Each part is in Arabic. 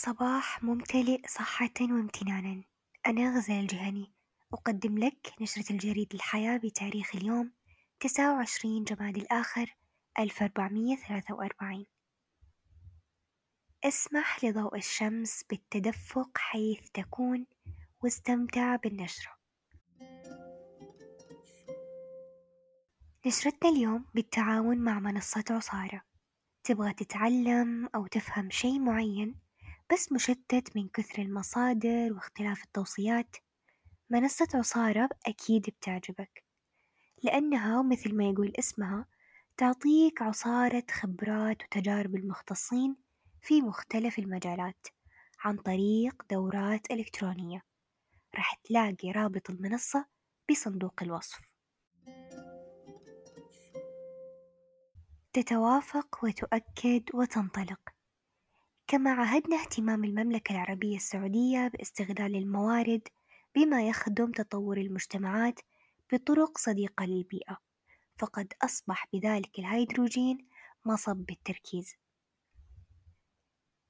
صباح ممتلئ صحة وامتنانا. أنا غزل الجهني أقدم لك نشرة الجريد الحياة بتاريخ اليوم تسعة وعشرين جماد الآخر ألف أربعمية ثلاثة وأربعين. اسمح لضوء الشمس بالتدفق حيث تكون واستمتع بالنشرة. نشرتنا اليوم بالتعاون مع منصة عصارة. تبغى تتعلم أو تفهم شي معين بس مشتت من كثر المصادر واختلاف التوصيات. منصة عصارة أكيد بتعجبك لأنها مثل ما يقول اسمها تعطيك عصارة خبرات وتجارب المختصين في مختلف المجالات عن طريق دورات إلكترونية. راح تلاقي رابط المنصة بصندوق الوصف. تتوافق وتؤكد وتنطلق. كما عهدنا اهتمام المملكة العربية السعودية باستغلال الموارد بما يخدم تطور المجتمعات بطرق صديقة للبيئة فقد أصبح بذلك الهيدروجين مصب بالتركيز.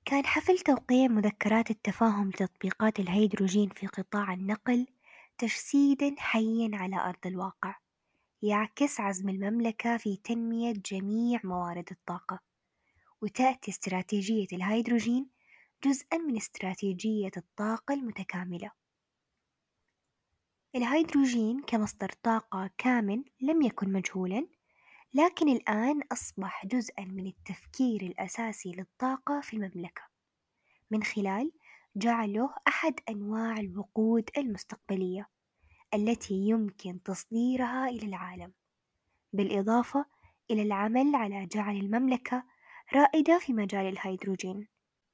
كان حفل توقيع مذكرات التفاهم لتطبيقات الهيدروجين في قطاع النقل تجسيدا حيا على أرض الواقع يعكس عزم المملكة في تنمية جميع موارد الطاقة. وتأتي استراتيجية الهيدروجين جزءًا من استراتيجية الطاقة المتكاملة. الهيدروجين كمصدر طاقة كامن لم يكن مجهولًا، لكن الآن أصبح جزءًا من التفكير الأساسي للطاقة في المملكة، من خلال جعله أحد أنواع الوقود المستقبلية التي يمكن تصديرها إلى العالم، بالإضافة إلى العمل على جعل المملكة رائدة في مجال الهيدروجين،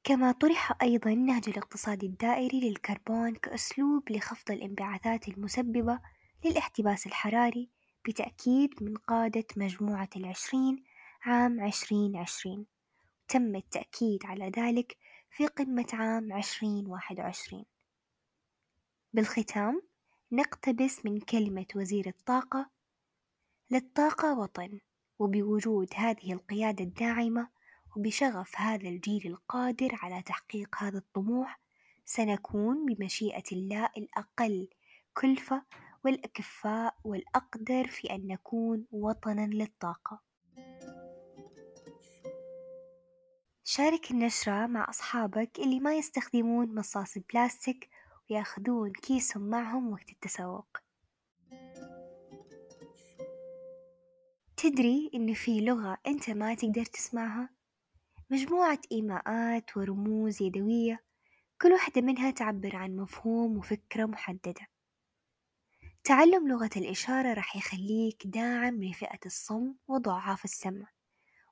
كما طرح أيضًا نهج الاقتصاد الدائري للكربون كأسلوب لخفض الانبعاثات المسببة للاحتباس الحراري بتأكيد من قادة مجموعة العشرين عام عشرين عشرين، تم التأكيد على ذلك في قمة عام عشرين واحد وعشرين، بالختام نقتبس من كلمة وزير الطاقة للطاقة وطن وبوجود هذه القيادة الداعمة وبشغف هذا الجيل القادر على تحقيق هذا الطموح سنكون بمشيئة الله الأقل كلفة والأكفاء والأقدر في أن نكون وطنًا للطاقة. شارك النشرة مع أصحابك اللي ما يستخدمون مصاص البلاستيك ويأخذون كيسهم معهم وقت التسوق. تدري إن في لغة أنت ما تقدر تسمعها؟ مجموعة إيماءات ورموز يدوية كل واحدة منها تعبر عن مفهوم وفكرة محددة، تعلم لغة الإشارة راح يخليك داعم لفئة الصم وضعاف السمع،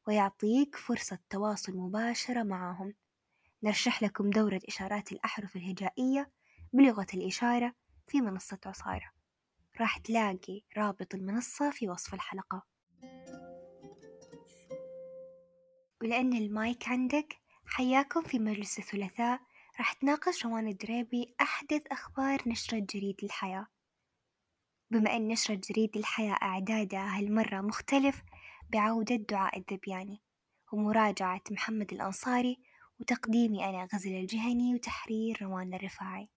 ويعطيك فرصة تواصل مباشرة معاهم، نرشح لكم دورة إشارات الأحرف الهجائية بلغة الإشارة في منصة عصارة، راح تلاقي رابط المنصة في وصف الحلقة. ولأن المايك عندك. حياكم في مجلس الثلاثاء. راح تناقش روان الدريبي أحدث أخبار نشرة جريد الحياة، بما أن نشرة جريد الحياة إعدادها هالمرة مختلف بعودة دعاء الذبياني ومراجعة محمد الأنصاري وتقديمي أنا غزل الجهني وتحرير روان الرفاعي.